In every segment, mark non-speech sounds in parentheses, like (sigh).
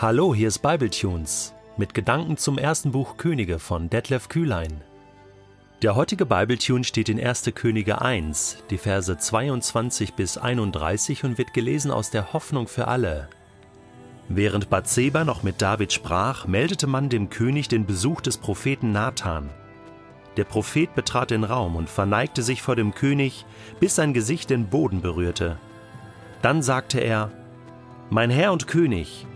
Hallo, hier ist Bibletunes mit Gedanken zum ersten Buch Könige von Detlef Kühlein. Der heutige Bibletune steht in 1. Könige 1, die Verse 22 bis 31 und wird gelesen aus der Hoffnung für alle. Während Bathseba noch mit David sprach, meldete man dem König den Besuch des Propheten Nathan. Der Prophet betrat den Raum und verneigte sich vor dem König, bis sein Gesicht den Boden berührte. Dann sagte er: Mein Herr und König,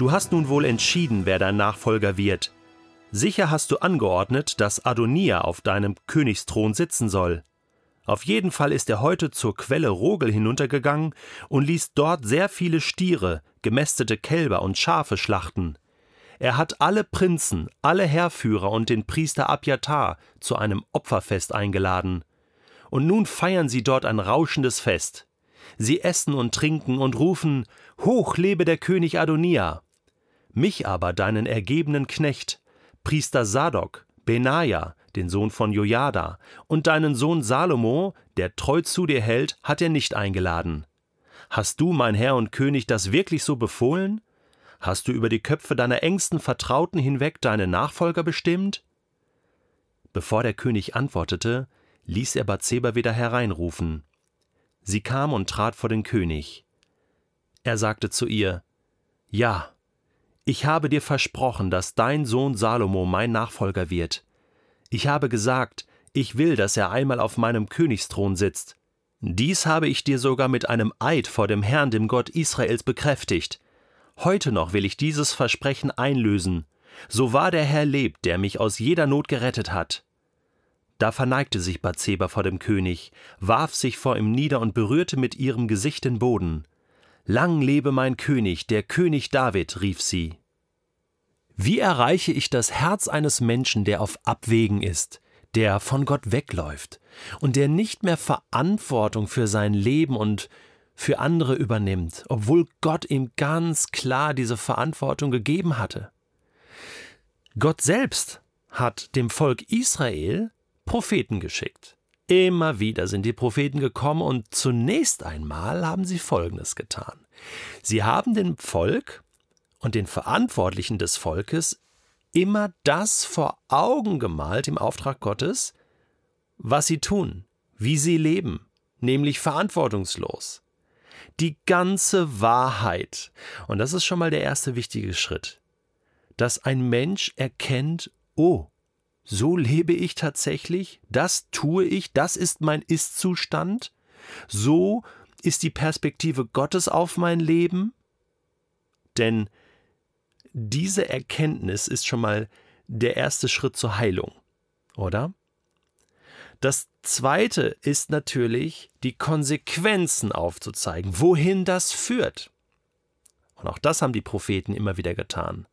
Du hast nun wohl entschieden, wer dein Nachfolger wird. Sicher hast du angeordnet, dass Adonia auf deinem Königsthron sitzen soll. Auf jeden Fall ist er heute zur Quelle Rogel hinuntergegangen und ließ dort sehr viele Stiere, gemästete Kälber und Schafe schlachten. Er hat alle Prinzen, alle Heerführer und den Priester Abjatar zu einem Opferfest eingeladen. Und nun feiern sie dort ein rauschendes Fest. Sie essen und trinken und rufen Hoch lebe der König Adonia. Mich aber, deinen ergebenen Knecht, Priester Sadok, Benaja, den Sohn von Jojada, und deinen Sohn Salomo, der treu zu dir hält, hat er nicht eingeladen. Hast du, mein Herr und König, das wirklich so befohlen? Hast du über die Köpfe deiner engsten Vertrauten hinweg deine Nachfolger bestimmt? Bevor der König antwortete, ließ er Bathseba wieder hereinrufen. Sie kam und trat vor den König. Er sagte zu ihr: Ja, ich habe dir versprochen, dass dein Sohn Salomo mein Nachfolger wird. Ich habe gesagt, ich will, dass er einmal auf meinem Königsthron sitzt. Dies habe ich dir sogar mit einem Eid vor dem Herrn, dem Gott Israels, bekräftigt. Heute noch will ich dieses Versprechen einlösen. So wahr der Herr lebt, der mich aus jeder Not gerettet hat. Da verneigte sich Bathseba vor dem König, warf sich vor ihm nieder und berührte mit ihrem Gesicht den Boden. Lang lebe mein König, der König David, rief sie. Wie erreiche ich das Herz eines Menschen, der auf Abwägen ist, der von Gott wegläuft und der nicht mehr Verantwortung für sein Leben und für andere übernimmt, obwohl Gott ihm ganz klar diese Verantwortung gegeben hatte? Gott selbst hat dem Volk Israel Propheten geschickt. Immer wieder sind die Propheten gekommen und zunächst einmal haben sie Folgendes getan. Sie haben dem Volk und den Verantwortlichen des Volkes immer das vor Augen gemalt im Auftrag Gottes, was sie tun, wie sie leben, nämlich verantwortungslos. Die ganze Wahrheit. Und das ist schon mal der erste wichtige Schritt. Dass ein Mensch erkennt, oh, so lebe ich tatsächlich, das tue ich, das ist mein Ist-Zustand, so ist die Perspektive Gottes auf mein Leben. Denn diese Erkenntnis ist schon mal der erste Schritt zur Heilung, oder? Das zweite ist natürlich, die Konsequenzen aufzuzeigen, wohin das führt. Und auch das haben die Propheten immer wieder getan.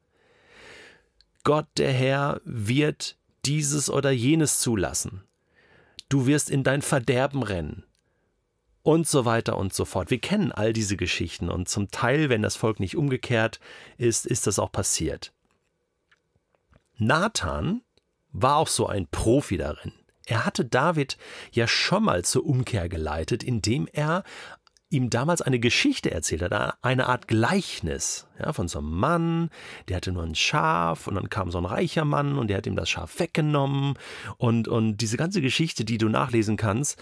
Gott der Herr wird dieses oder jenes zulassen. Du wirst in dein Verderben rennen und so weiter und so fort. Wir kennen all diese Geschichten und zum Teil, wenn das Volk nicht umgekehrt ist, ist das auch passiert. Nathan war auch so ein Profi darin. Er hatte David ja schon mal zur Umkehr geleitet, indem er ihm damals eine Geschichte erzählt hat, eine Art Gleichnis ja, von so einem Mann, der hatte nur ein Schaf und dann kam so ein reicher Mann und der hat ihm das Schaf weggenommen und, und diese ganze Geschichte, die du nachlesen kannst,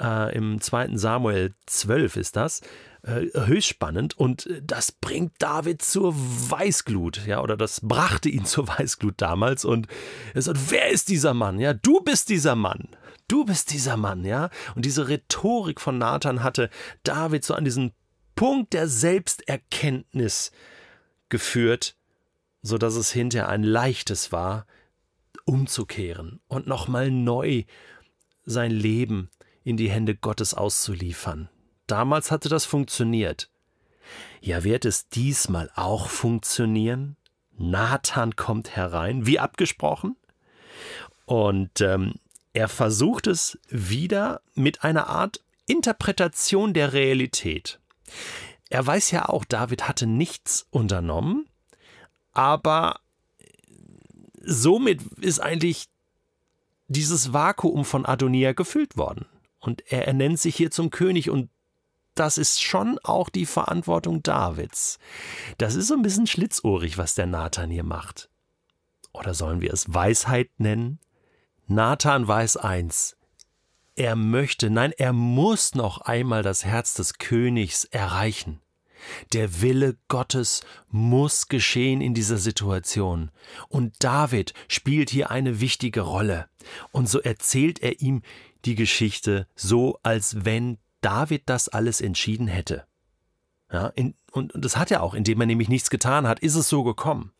äh, im 2. Samuel 12 ist das, äh, höchst spannend und das bringt David zur Weißglut, ja, oder das brachte ihn (laughs) zur Weißglut damals und er sagt, wer ist dieser Mann? Ja, du bist dieser Mann. Du bist dieser Mann, ja? Und diese Rhetorik von Nathan hatte David so an diesen Punkt der Selbsterkenntnis geführt, so dass es hinterher ein leichtes war, umzukehren und nochmal neu sein Leben in die Hände Gottes auszuliefern. Damals hatte das funktioniert. Ja, wird es diesmal auch funktionieren? Nathan kommt herein, wie abgesprochen. Und ähm, er versucht es wieder mit einer Art Interpretation der Realität. Er weiß ja auch, David hatte nichts unternommen, aber somit ist eigentlich dieses Vakuum von Adonia gefüllt worden. Und er ernennt sich hier zum König und das ist schon auch die Verantwortung Davids. Das ist so ein bisschen schlitzohrig, was der Nathan hier macht. Oder sollen wir es Weisheit nennen? Nathan weiß eins. Er möchte, nein, er muss noch einmal das Herz des Königs erreichen. Der Wille Gottes muss geschehen in dieser Situation. Und David spielt hier eine wichtige Rolle. Und so erzählt er ihm die Geschichte so, als wenn David das alles entschieden hätte. Ja, in, und, und das hat er auch, indem er nämlich nichts getan hat, ist es so gekommen.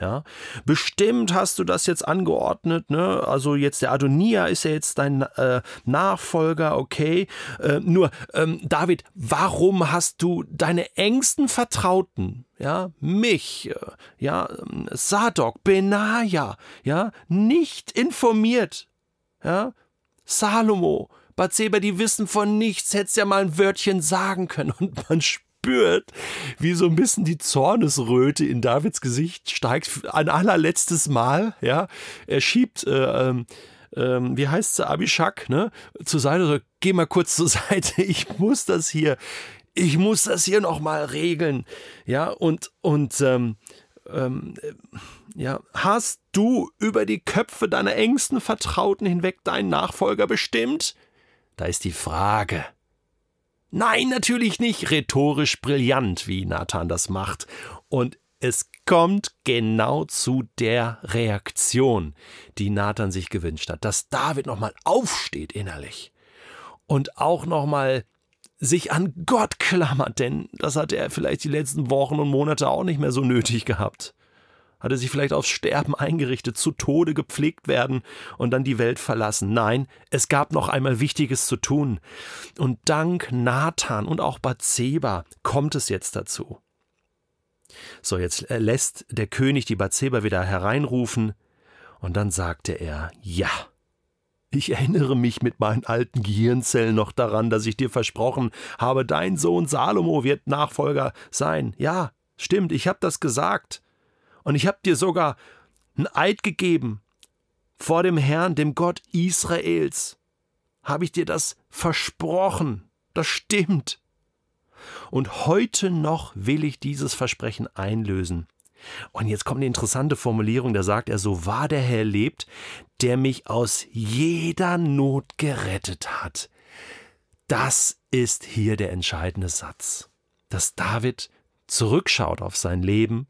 Ja, bestimmt hast du das jetzt angeordnet, ne? Also jetzt der Adonia ist ja jetzt dein äh, Nachfolger, okay. Äh, nur, ähm, David, warum hast du deine engsten Vertrauten, ja, mich, äh, ja, ähm, Sadok, Benaja, ja, nicht informiert, ja, Salomo, Bathseba, die wissen von nichts, hättest ja mal ein Wörtchen sagen können und man spürt, wie so ein bisschen die Zornesröte in Davids Gesicht steigt, ein allerletztes Mal, ja. Er schiebt, äh, ähm, ähm, wie heißt sie, Abishak, ne, zur Seite, so, geh mal kurz zur (laughs) Seite, ich muss das hier, ich muss das hier nochmal regeln, ja, und, und, ähm, ähm, ja, hast du über die Köpfe deiner engsten Vertrauten hinweg deinen Nachfolger bestimmt? Da ist die Frage. Nein, natürlich nicht. Rhetorisch brillant, wie Nathan das macht. Und es kommt genau zu der Reaktion, die Nathan sich gewünscht hat, dass David nochmal aufsteht innerlich und auch nochmal sich an Gott klammert, denn das hat er vielleicht die letzten Wochen und Monate auch nicht mehr so nötig gehabt hatte sich vielleicht aufs Sterben eingerichtet, zu Tode gepflegt werden und dann die Welt verlassen. Nein, es gab noch einmal Wichtiges zu tun. Und dank Nathan und auch Bathseba kommt es jetzt dazu. So, jetzt lässt der König die Bathseba wieder hereinrufen und dann sagte er, ja, ich erinnere mich mit meinen alten Gehirnzellen noch daran, dass ich dir versprochen habe, dein Sohn Salomo wird Nachfolger sein. Ja, stimmt, ich habe das gesagt. Und ich habe dir sogar einen Eid gegeben vor dem Herrn, dem Gott Israels. Habe ich dir das versprochen. Das stimmt. Und heute noch will ich dieses Versprechen einlösen. Und jetzt kommt eine interessante Formulierung, da sagt er, so wahr der Herr lebt, der mich aus jeder Not gerettet hat. Das ist hier der entscheidende Satz, dass David zurückschaut auf sein Leben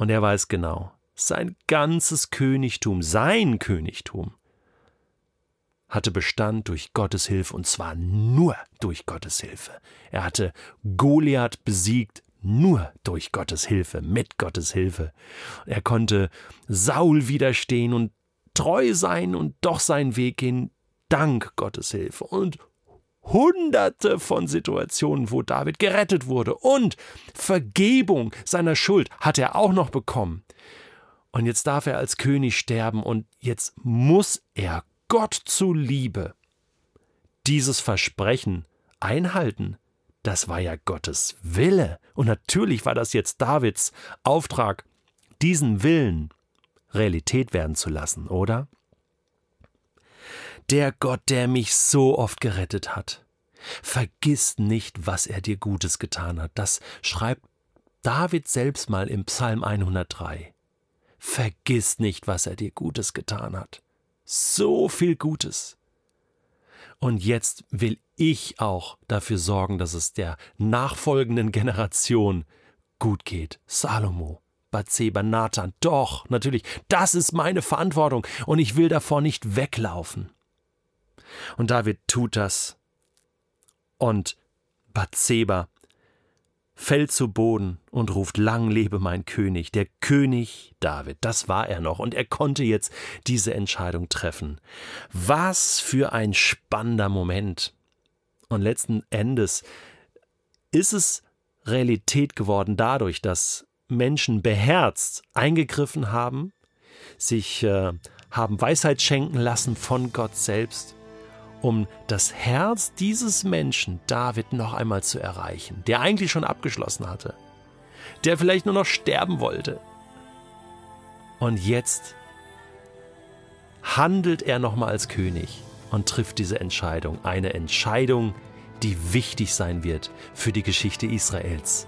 und er weiß genau, sein ganzes Königtum, sein Königtum, hatte Bestand durch Gottes Hilfe und zwar nur durch Gottes Hilfe. Er hatte Goliath besiegt nur durch Gottes Hilfe, mit Gottes Hilfe. Er konnte Saul widerstehen und treu sein und doch seinen Weg gehen, dank Gottes Hilfe. Und hunderte von Situationen, wo David gerettet wurde und Vergebung seiner Schuld hat er auch noch bekommen. Und jetzt darf er als König sterben und jetzt muss er Gott zuliebe dieses Versprechen einhalten. Das war ja Gottes Wille. Und natürlich war das jetzt Davids Auftrag, diesen Willen Realität werden zu lassen, oder? Der Gott, der mich so oft gerettet hat. Vergiss nicht, was er dir Gutes getan hat. Das schreibt David selbst mal im Psalm 103. Vergiss nicht, was er dir Gutes getan hat. So viel Gutes. Und jetzt will ich auch dafür sorgen, dass es der nachfolgenden Generation gut geht. Salomo, Bathseba, Nathan, doch, natürlich, das ist meine Verantwortung und ich will davor nicht weglaufen. Und David tut das. Und Bathseba fällt zu Boden und ruft Lang lebe mein König, der König David, das war er noch, und er konnte jetzt diese Entscheidung treffen. Was für ein spannender Moment. Und letzten Endes ist es Realität geworden dadurch, dass Menschen beherzt eingegriffen haben, sich äh, haben Weisheit schenken lassen von Gott selbst um das Herz dieses Menschen, David, noch einmal zu erreichen, der eigentlich schon abgeschlossen hatte, der vielleicht nur noch sterben wollte. Und jetzt handelt er nochmal als König und trifft diese Entscheidung, eine Entscheidung, die wichtig sein wird für die Geschichte Israels.